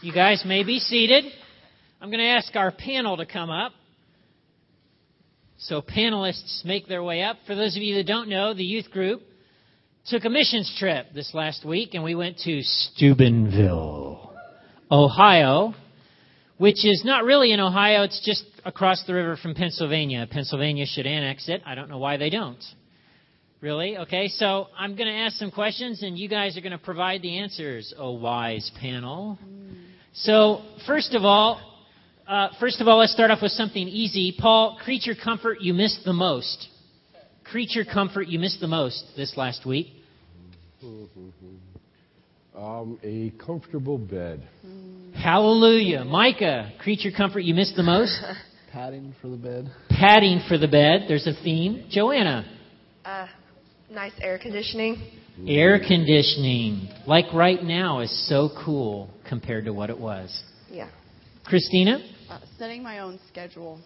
You guys may be seated. I'm going to ask our panel to come up. So panelists make their way up. For those of you that don't know, the youth group took a missions trip this last week and we went to Steubenville, Ohio, which is not really in Ohio, it's just across the river from Pennsylvania. Pennsylvania should annex it. I don't know why they don't. Really? Okay, so I'm going to ask some questions and you guys are going to provide the answers, oh wise panel. So, first of all, uh, first of all, let's start off with something easy. Paul, creature comfort you missed the most. Creature comfort you missed the most this last week. Um, a comfortable bed. Hallelujah. Micah, creature comfort you missed the most. Padding for the bed. Padding for the bed. There's a theme. Joanna, Uh, nice air conditioning. Air conditioning. Like right now is so cool compared to what it was. Yeah. Christina? Uh, setting my own schedule.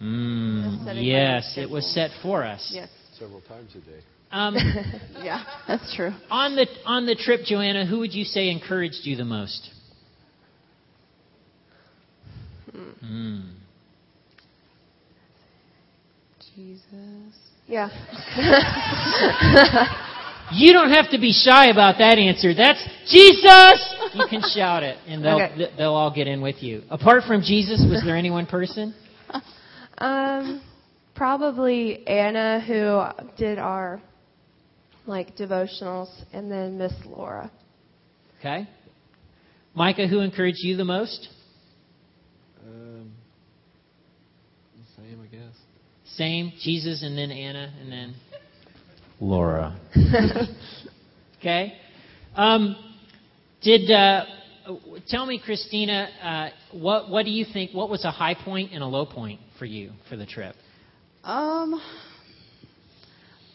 Mm, Just setting my yes, own it was set for us. Yes. Several times a day. Um, Yeah, that's true. on the on the trip, Joanna, who would you say encouraged you the most? Mm. Jesus. Yeah. You don't have to be shy about that answer. That's Jesus. You can shout it, and they'll Okay. th- they'll all get in with you. Apart from Jesus, was there any one person? Um, probably Anna who did our like devotionals, and then Miss Laura. Okay. Micah, who encouraged you the most? Um, same, I guess. Same, Jesus, and then Anna, and then Laura. Okay. Um, did uh, tell me, Christina, uh, what what do you think? What was a high point and a low point for you for the trip? Um,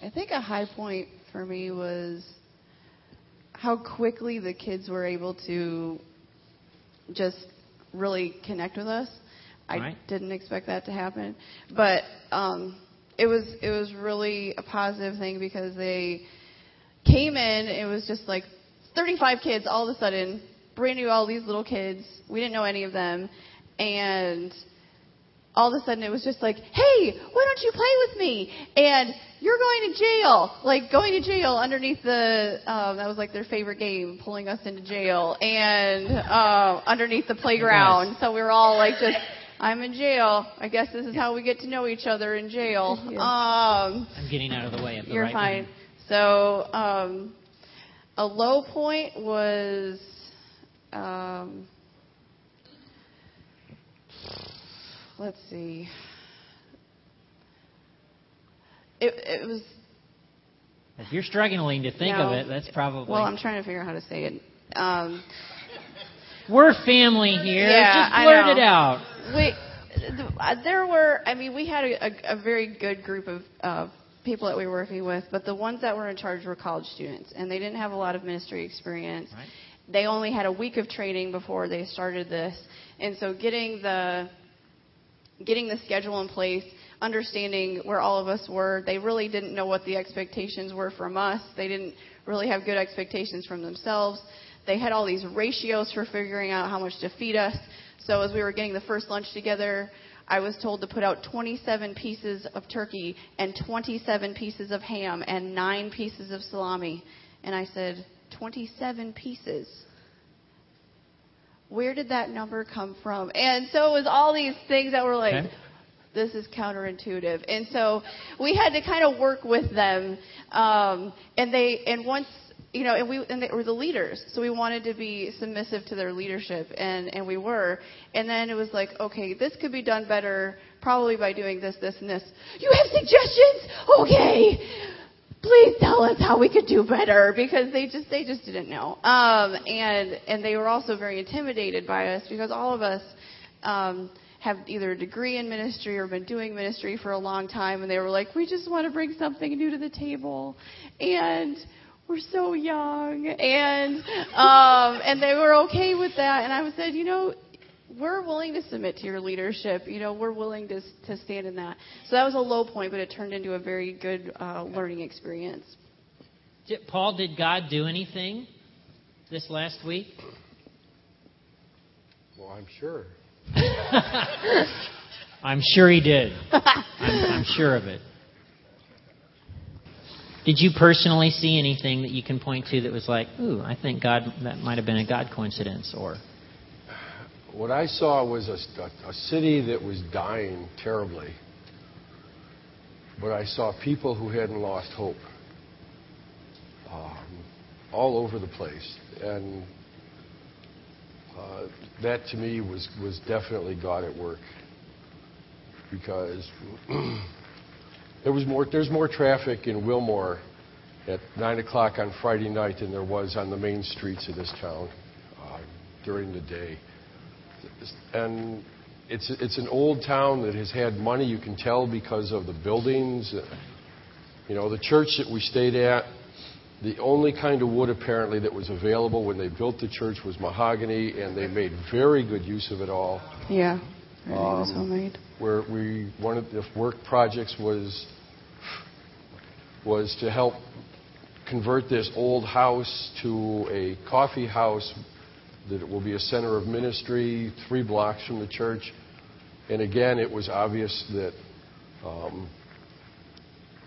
I think a high point for me was how quickly the kids were able to just really connect with us. I Right. didn't expect that to happen, but um, it was it was really a positive thing because they came in. It was just like 35 kids all of a sudden, brand new, all these little kids. We didn't know any of them, and all of a sudden it was just like, hey, why don't you play with me? And you're going to jail. Like going to jail underneath the, um, that was like their favorite game, pulling us into jail and, um, underneath the playground. So we were all like just, I'm in jail. I guess this is how we get to know each other in jail. Yeah. Um, I'm getting out of the way at the you're right fine. moment. So, um, a low point was, um, let's see. It, it was If you're struggling to think of it, that's probably. well. I'm trying to figure out how to say it. Um, We're family here. Yeah, Just I blurt it out. We, uh, there were. I mean, we had a, a, a very good group of uh, people that we were working with, but the ones that were in charge were college students, and they didn't have a lot of ministry experience. Right. They only had a week of training before they started this, and so getting the getting the schedule in place, understanding where all of us were, they really didn't know what the expectations were from us. They didn't really have good expectations from themselves. They had all these ratios for figuring out how much to feed us. So as we were getting the first lunch together, I was told to put out 27 pieces of turkey and 27 pieces of ham and 9 pieces of salami. And I said, 27 pieces where did that number come from? And so it was all these things that were like, Okay. this is counterintuitive. And so we had to kind of work with them. Um, and they, and once, you know, and we, and they were the leaders. So we wanted to be submissive to their leadership and, and we were. And then it was like, okay, this could be done better probably by doing this, this, and this. You have suggestions? Okay please tell us how we could do better because they just they just didn't know um and and they were also very intimidated by us because all of us um have either a degree in ministry or been doing ministry for a long time and they were like we just want to bring something new to the table and we're so young and um and they were okay with that and I said you know we're willing to submit to your leadership. You know, we're willing to to stand in that. So that was a low point, but it turned into a very good uh, learning experience. Did- Paul, did God do anything this last week? Well i'm sure. I'm sure he did. I'm, I'm sure of it. Did you personally see anything that you can point to that was like, ooh, I think God, that might have been a God coincidence, or What I saw was a, a, city that was dying terribly. But I saw people who hadn't lost hope um, all over the place. And uh, that to me was, was definitely God at work. Because there's more traffic in Wilmore at 9 o'clock on Friday night than there was on the main streets of this town uh, during the day. And it's, it's an old town that has had money, you can tell because of the buildings. You know, the church that we stayed at, the only kind of wood apparently that was available when they built the church was mahogany, and they made very good use of it all. Yeah. Everything was homemade. Where we one of the work projects was was to help convert this old house to a coffee house that it will be a center of ministry three blocks from the church. And again, it was obvious that um,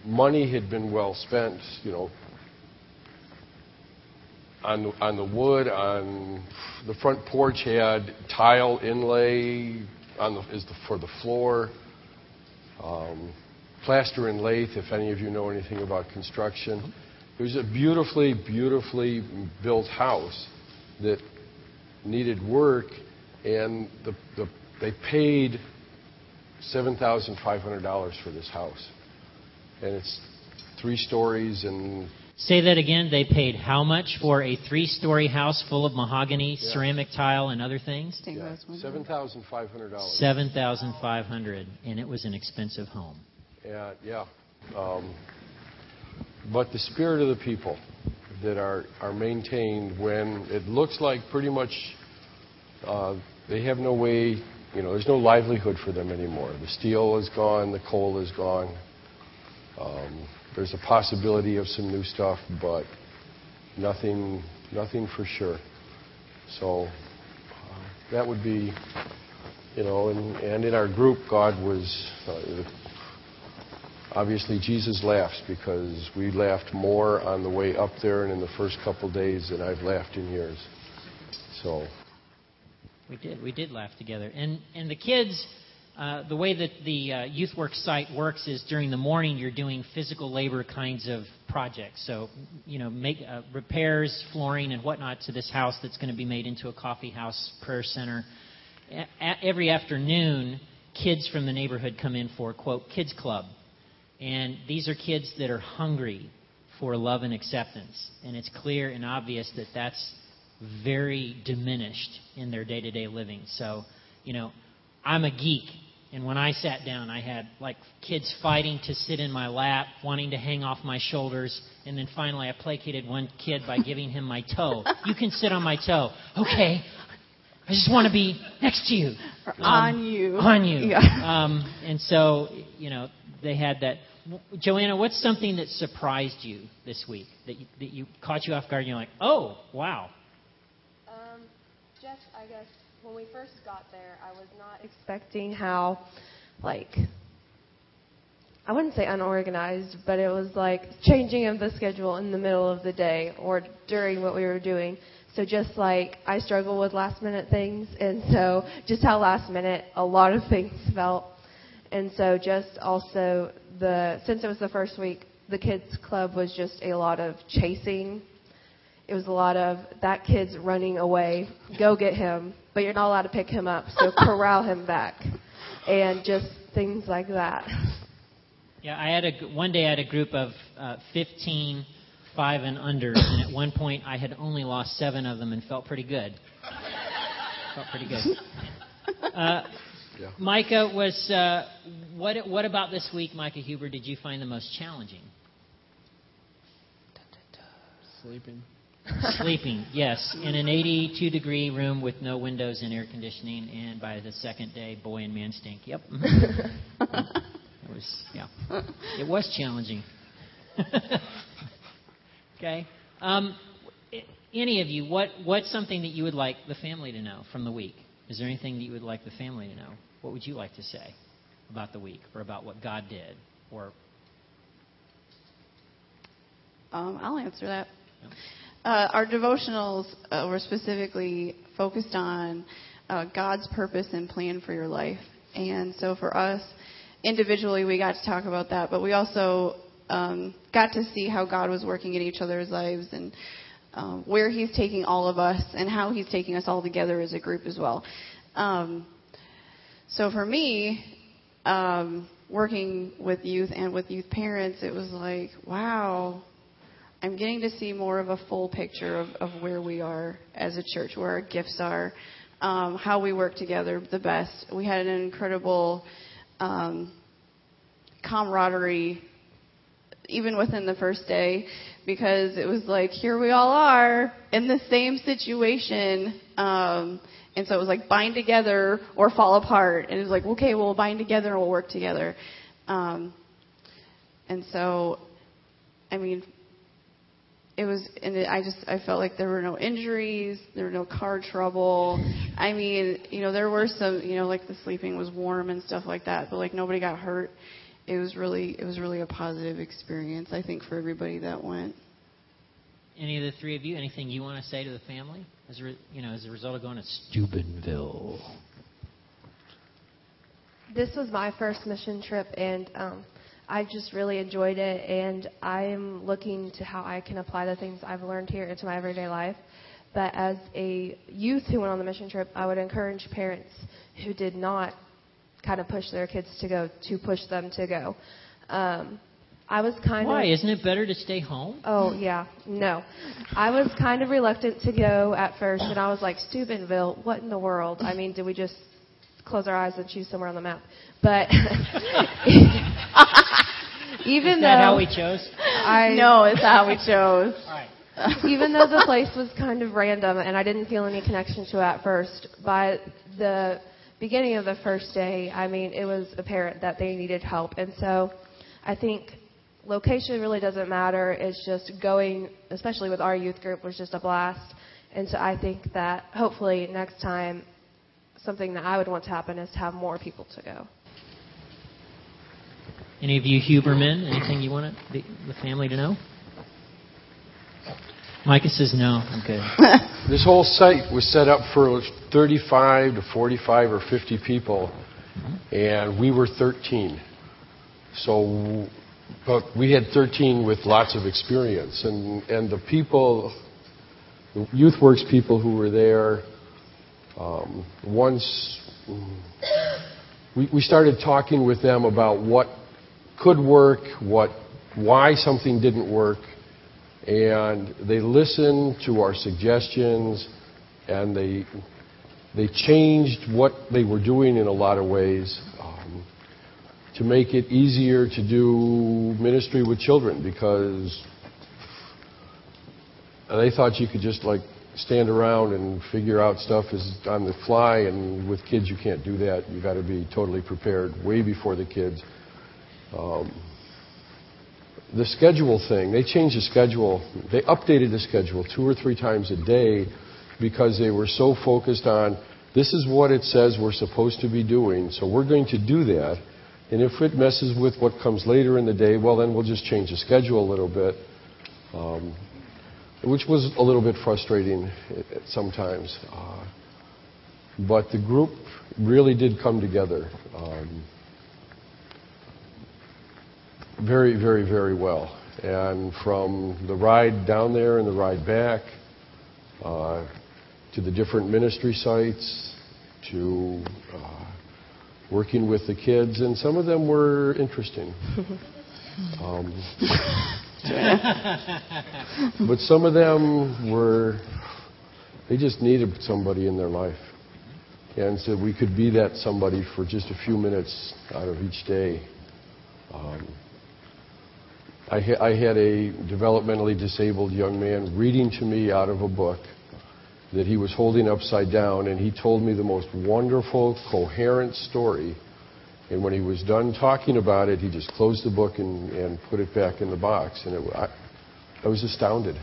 money had been well spent, you know, on the, on the wood, on the front porch had tile inlay on the, is the, for the floor, um, plaster and lathe, if any of you know anything about construction. It was a beautifully, beautifully built house that needed work, and the, the, they paid $7,500 for this house. And it's three stories and say that again. They paid how much for a three-story house full of mahogany, Yeah. ceramic tile, and other things? Stained yeah, glass window. seven thousand five hundred dollars. Seven thousand five hundred, and it was an expensive home. Yeah, yeah. Um, but the spirit of the people that are, are maintained when it looks like pretty much uh, they have no way, you know, there's no livelihood for them anymore. The steel is gone, the coal is gone. Um, there's a possibility of some new stuff, but nothing, nothing for sure. So uh, that would be, you know, and, and in our group, God was. Uh, Obviously, Jesus laughs because we laughed more on the way up there and in the first couple days than I've laughed in years. So, We did. We did laugh together. And and the kids, uh, the way that the uh, youth work site works is during the morning you're doing physical labor kinds of projects. So you know, make uh, repairs, flooring, and whatnot to this house that's going to be made into a coffee house, prayer center. A- every afternoon, kids from the neighborhood come in for quote kids club, and these are kids that are hungry for love and acceptance. And it's clear and obvious that that's very diminished in their day to day living. So, you know, I'm a geek. And when I sat down, I had like kids fighting to sit in my lap, wanting to hang off my shoulders. And then finally, I placated one kid by giving him my toe. You can sit on my toe. Okay. I just want to be next to you. Or on you. On you. Yeah. Um, and so, you know, they had that. Joanna, what's something that surprised you this week that you, that you caught you off guard and you're like, oh, wow. Um, just, I guess, when we first got there, I was not expecting how, like, I wouldn't say unorganized, but it was like changing of the schedule in the middle of the day or during what we were doing. So just like I struggle with last minute things, and so just how last minute a lot of things felt. And so just also the since it was the first week, the kids club was just a lot of chasing it was a lot of that kid's running away, go get him, but you're not allowed to pick him up, so corral him back, and just things like that. Yeah, I had a one day I had a group of uh, 15, five and under, and at one point I had only lost seven of them and felt pretty good. felt pretty good. Uh, yeah. Micah was uh, what? What about this week, Micah Huber? Did you find the most challenging? Sleeping. Sleeping, yes, in an 82 degree room with no windows and air conditioning, and by the second day, boy and man stink. Yep. it was, yeah, it was challenging. okay. Um, any of you, what what's something that you would like the family to know from the week? Is there anything that you would like the family to know? What would you like to say about the week or about what God did? Or Um, I'll answer that. Uh, our devotionals uh, were specifically focused on uh, God's purpose and plan for your life. And so for us, individually, we got to talk about that, but we also um, got to see how God was working in each other's lives and um, where He's taking all of us and how He's taking us all together as a group as well. Um, so for me, um, working with youth and with youth parents, it was like, wow, I'm getting to see more of a full picture of, of where we are as a church, where our gifts are, um, how we work together the best. We had an incredible um, camaraderie even within the first day because it was like here we all are in the same situation um and so it was like bind together or fall apart. And it was like okay we'll bind together and we'll work together. Um and so i mean it was and it, i just i felt like there were no injuries there were no car trouble. I mean you know there were some you know like the sleeping was warm and stuff like that but like nobody got hurt. It was really it was really a positive experience i think for everybody that went any of the three of you, anything you want to say to the family as a, re, you know as a result of going to Steubenville? This was my first mission trip, and um, I just really enjoyed it. And I'm looking to how I can apply the things I've learned here into my everyday life. But as a youth who went on the mission trip, I would encourage parents who did not kind of push their kids to go to push them to go. Um, I was kind Why? of. Why? Isn't it better to stay home? Oh yeah, no. I was kind of reluctant to go at first, and I was like, Steubenville, what in the world? I mean, did we just close our eyes and choose somewhere on the map? But even Is that though how we chose? I no it's how we chose All right. even though the place was kind of random and I didn't feel any connection to it at first, by the beginning of the first day, I mean, it was apparent that they needed help. And so I think location really doesn't matter. It's just going, especially with our youth group, was just a blast. And so I think that hopefully next time, something that I would want to happen is to have more people to go. Any of you Huber men, Anything you want the, the family to know? Micah says no. I'm good. This whole site was set up for 35 to 45 or 50 people, mm-hmm. and we were 13. So, but we had 13 with lots of experience, and and the people, the YouthWorks people who were there, um, once we, we started talking with them about what could work, what why something didn't work, and they listened to our suggestions and they they changed what they were doing in a lot of ways to make it easier to do ministry with children because they thought you could just like stand around and figure out stuff as on the fly and with kids you can't do that you got to be totally prepared way before the kids um, the schedule thing, they changed the schedule. They updated the schedule two or three times a day because they were so focused on this is what it says we're supposed to be doing, so we're going to do that. And if it messes with what comes later in the day, well, then we'll just change the schedule a little bit, um, which was a little bit frustrating sometimes. Uh, but the group really did come together. Um, very, very, very well. And from the ride down there and the ride back, uh, to the different ministry sites, to uh, working with the kids, and some of them were interesting. um, but some of them were, they just needed somebody in their life. And so we could be that somebody for just a few minutes out of each day. Um, I, ha- I had a developmentally disabled young man reading to me out of a book that he was holding upside down, and he told me the most wonderful, coherent story. And when he was done talking about it, he just closed the book and, and put it back in the box. And it, I, I was astounded.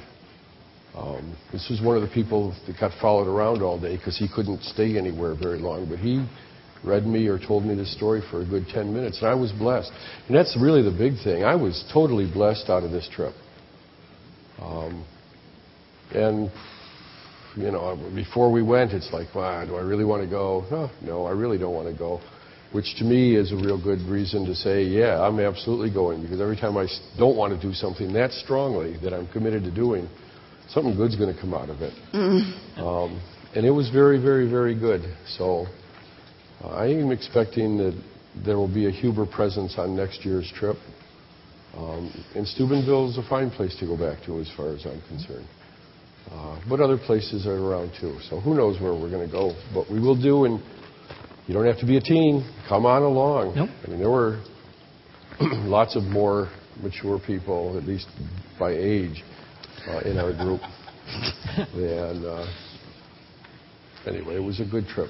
Um, this was one of the people that got followed around all day because he couldn't stay anywhere very long. But he read me or told me this story for a good 10 minutes, and I was blessed. And that's really the big thing. I was totally blessed out of this trip. Um, and, you know, before we went, it's like, wow, do I really want to go? Oh, no, I really don't want to go. Which to me is a real good reason to say, yeah, I'm absolutely going. Because every time I don't want to do something that strongly that I'm committed to doing, something good's going to come out of it. Mm. Um, and it was very, very, very good. So uh, I am expecting that there will be a Huber presence on next year's trip. Um, and Steubenville is a fine place to go back to as far as I'm concerned. Uh, but other places are around too. So who knows where we're going to go. But we will do, and you don't have to be a teen. Come on along. Nope. I mean, there were lots of more mature people, at least by age, uh, in our group. and uh, anyway, it was a good trip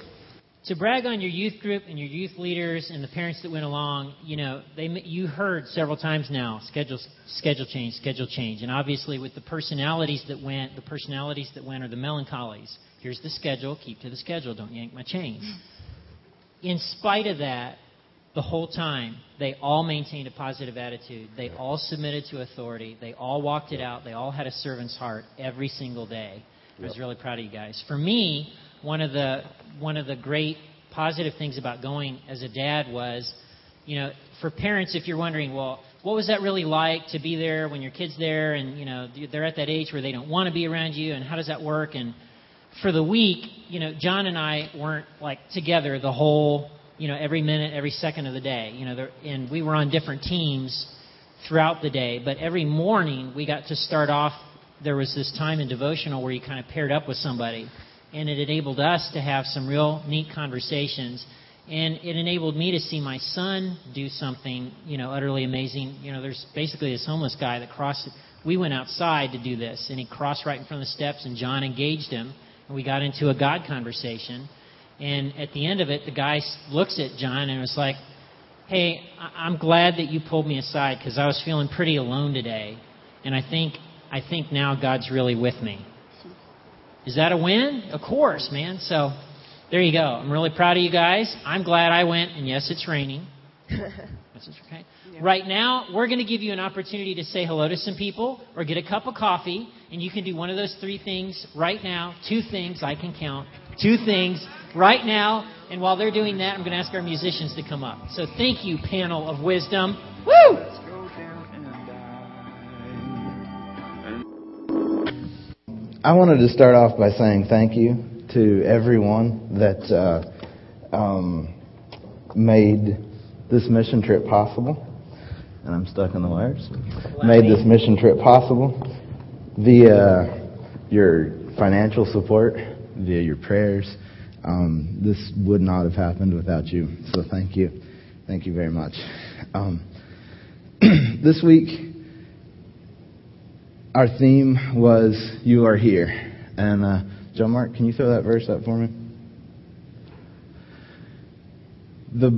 to brag on your youth group and your youth leaders and the parents that went along, you know, they you heard several times now schedule schedule change, schedule change, and obviously with the personalities that went, the personalities that went are the melancholies. Here's the schedule, keep to the schedule, don't yank my chains. Hmm. In spite of that, the whole time they all maintained a positive attitude. They all submitted to authority. They all walked it out. They all had a servant's heart every single day. I was really proud of you guys. For me, one of the one of the great positive things about going as a dad was, you know, for parents, if you're wondering, well, what was that really like to be there when your kid's there, and you know they're at that age where they don't want to be around you, and how does that work? And for the week, you know, John and I weren't like together the whole, you know, every minute, every second of the day. You know, and we were on different teams throughout the day, but every morning we got to start off. There was this time in devotional where you kind of paired up with somebody and it enabled us to have some real neat conversations. And it enabled me to see my son do something, you know, utterly amazing. You know, there's basically this homeless guy that crossed. We went outside to do this, and he crossed right in front of the steps, and John engaged him, and we got into a God conversation. And at the end of it, the guy looks at John and was like, "Hey, I'm glad that you pulled me aside because I was feeling pretty alone today, and I think I think now God's really with me." Is that a win? Of course, man. So there you go. I'm really proud of you guys. I'm glad I went, and yes, it's raining. okay. Yeah. Right now, we're going to give you an opportunity to say hello to some people or get a cup of coffee, and you can do one of those three things right now. Two things I can count. Two things right now. And while they're doing that, I'm going to ask our musicians to come up. So thank you, panel of wisdom. Woo! I wanted to start off by saying thank you to everyone that uh, um, made this mission trip possible. And I'm stuck in the wires. Made this mission trip possible via your financial support, via your prayers. Um, this would not have happened without you. So thank you. Thank you very much. Um, this week, our theme was You Are Here. And uh, Joe Mark, can you throw that verse up for me? The,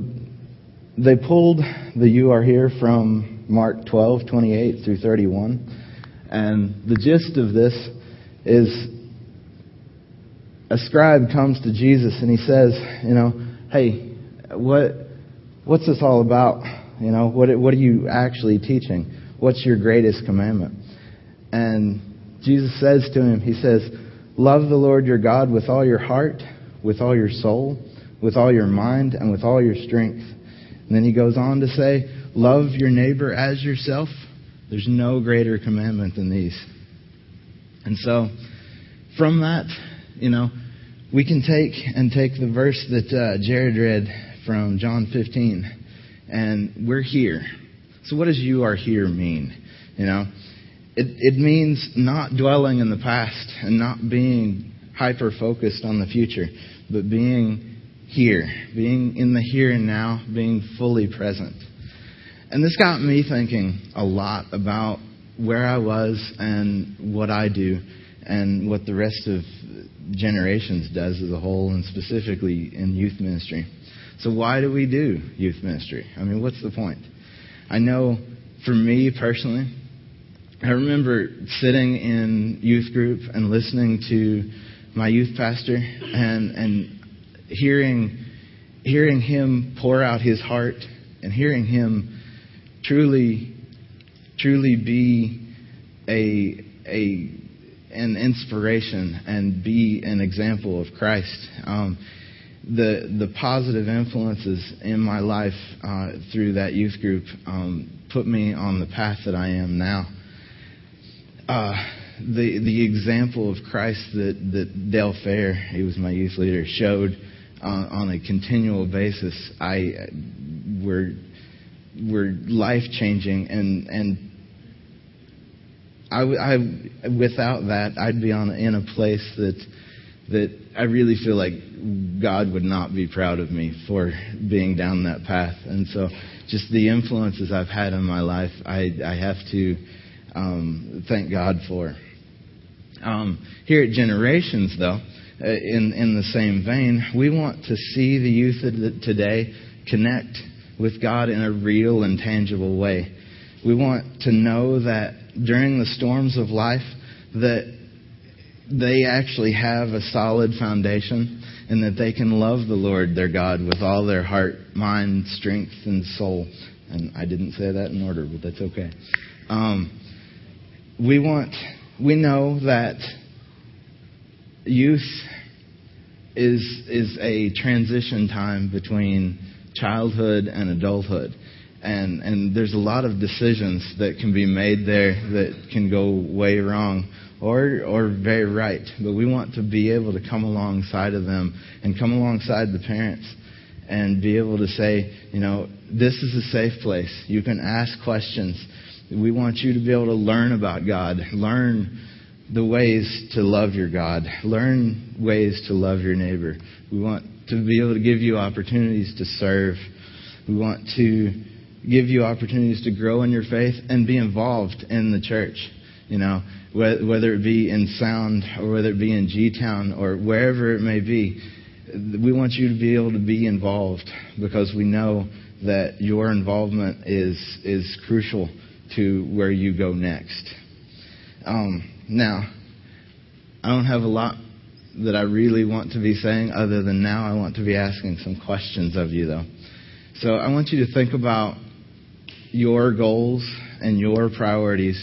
they pulled the You Are Here from Mark 12, 28 through 31. And the gist of this is a scribe comes to Jesus and he says, you know, hey, what, what's this all about? You know, what, what are you actually teaching? What's your greatest commandment? And Jesus says to him, He says, Love the Lord your God with all your heart, with all your soul, with all your mind, and with all your strength. And then he goes on to say, Love your neighbor as yourself. There's no greater commandment than these. And so, from that, you know, we can take and take the verse that uh, Jared read from John 15, and we're here. So, what does you are here mean? You know, it, it means not dwelling in the past and not being hyper focused on the future, but being here, being in the here and now, being fully present. And this got me thinking a lot about where I was and what I do and what the rest of generations does as a whole and specifically in youth ministry. So why do we do youth ministry? I mean, what's the point? I know for me personally, I remember sitting in youth group and listening to my youth pastor and and hearing hearing him pour out his heart and hearing him truly truly be a a an inspiration and be an example of Christ. Um, the the positive influences in my life uh, through that youth group um, put me on the path that I am now. Uh, the the example of Christ that that Dale Fair, he was my youth leader, showed on, on a continual basis, I were were life changing and and I, I without that I'd be on in a place that that I really feel like God would not be proud of me for being down that path. And so, just the influences I've had in my life, I, I have to um, thank God for. Um, here at Generations, though, uh, in in the same vein, we want to see the youth of today connect with God in a real and tangible way. We want to know that during the storms of life, that they actually have a solid foundation and that they can love the Lord their God with all their heart, mind, strength, and soul. And I didn't say that in order, but that's okay. Um, we want, we know that youth is is a transition time between childhood and adulthood. And and there's a lot of decisions that can be made there that can go way wrong or or very right. But we want to be able to come alongside of them and come alongside the parents and be able to say, you know, this is a safe place. You can ask questions. We want you to be able to learn about God, learn the ways to love your God, learn ways to love your neighbor. We want to be able to give you opportunities to serve. We want to give you opportunities to grow in your faith and be involved in the church. You know, whether it be in Sound or whether it be in G Town or wherever it may be, we want you to be able to be involved because we know that your involvement is is crucial to where you go next. Um, now, I don't have a lot that I really want to be saying other than now I want to be asking some questions of you though. So I want you to think about your goals and your priorities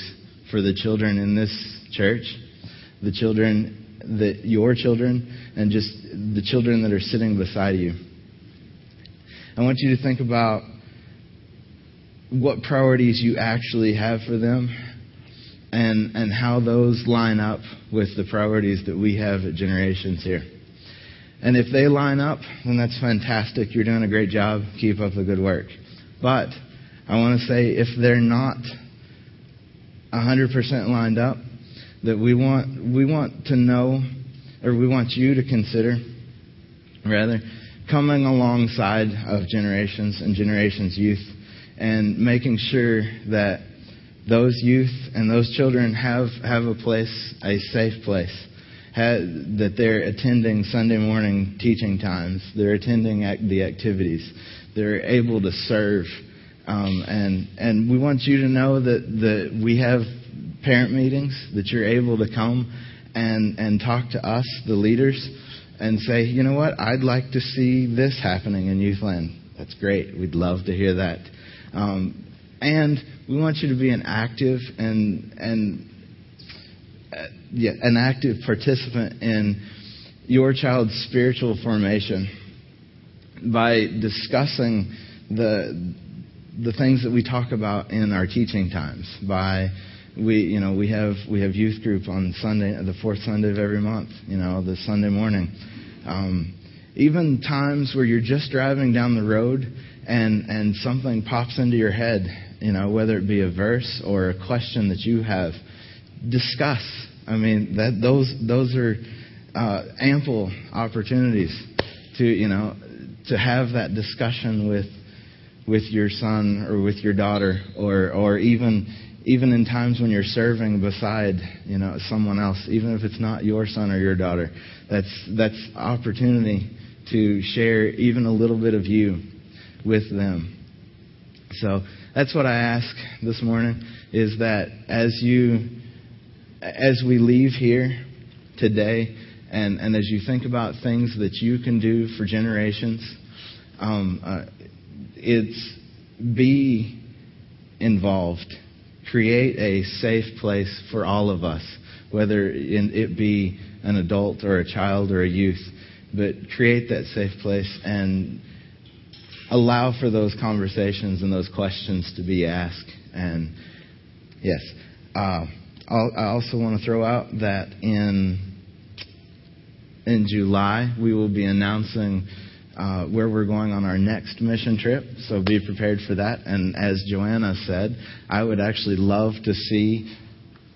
for the children in this church, the children that your children, and just the children that are sitting beside you. I want you to think about what priorities you actually have for them and, and how those line up with the priorities that we have at Generations here. And if they line up, then that's fantastic. You're doing a great job. Keep up the good work. But I want to say if they're not 100% lined up, that we want, we want to know, or we want you to consider, rather, coming alongside of generations and generations youth and making sure that those youth and those children have, have a place, a safe place, have, that they're attending Sunday morning teaching times, they're attending the activities, they're able to serve um, and and we want you to know that that we have parent meetings that you're able to come and and talk to us, the leaders, and say, you know what, I'd like to see this happening in Youthland. That's great. We'd love to hear that. Um, and we want you to be an active and and uh, yeah, an active participant in your child's spiritual formation by discussing the the things that we talk about in our teaching times. By we you know we have we have youth group on Sunday the fourth Sunday of every month you know the Sunday morning. Um, even times where you're just driving down the road and and something pops into your head you know whether it be a verse or a question that you have discuss. I mean that those those are uh, ample opportunities to you know to have that discussion with with your son or with your daughter or or even even in times when you're serving beside you know someone else even if it's not your son or your daughter. That's that's opportunity to share even a little bit of you with them so that's what I ask this morning is that as you, as we leave here today, and, and as you think about things that you can do for generations, um, uh, it's be involved. Create a safe place for all of us, whether it be an adult or a child or a youth, but create that safe place and allow for those conversations and those questions to be asked. And yes, uh, i also want to throw out that in in July we will be announcing uh, where we're going on our next mission trip. So be prepared for that. And as Joanna said, I would actually love to see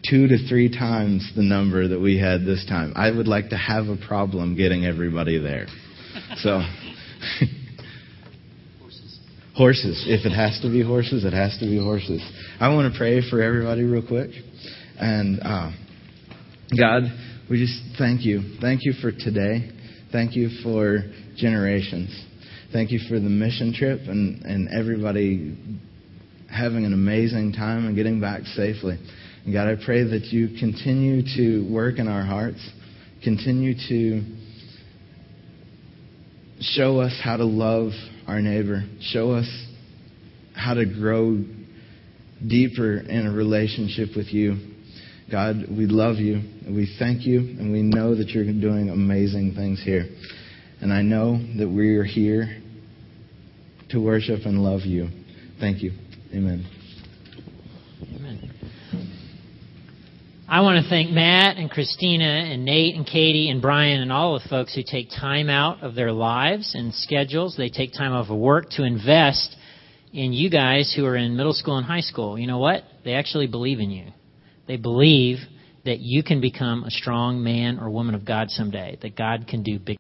two to three times the number that we had this time. I would like to have a problem getting everybody there. So. horses. If it has to be horses, it has to be horses. I want to pray for everybody real quick. And uh, God, we just thank you. Thank you for today. Thank you for generations. Thank you for the mission trip and, and everybody having an amazing time and getting back safely. And God, I pray that you continue to work in our hearts, continue to show us how to love our neighbor, show us how to grow deeper in a relationship with you. God, we love you, and we thank you, and we know that you're doing amazing things here. And I know that we are here to worship and love you. Thank you. Amen. Amen. I want to thank Matt and Christina and Nate and Katie and Brian and all the folks who take time out of their lives and schedules. They take time off of work to invest in you guys who are in middle school and high school. You know what? They actually believe in you. They believe that you can become a strong man or woman of God someday, that God can do big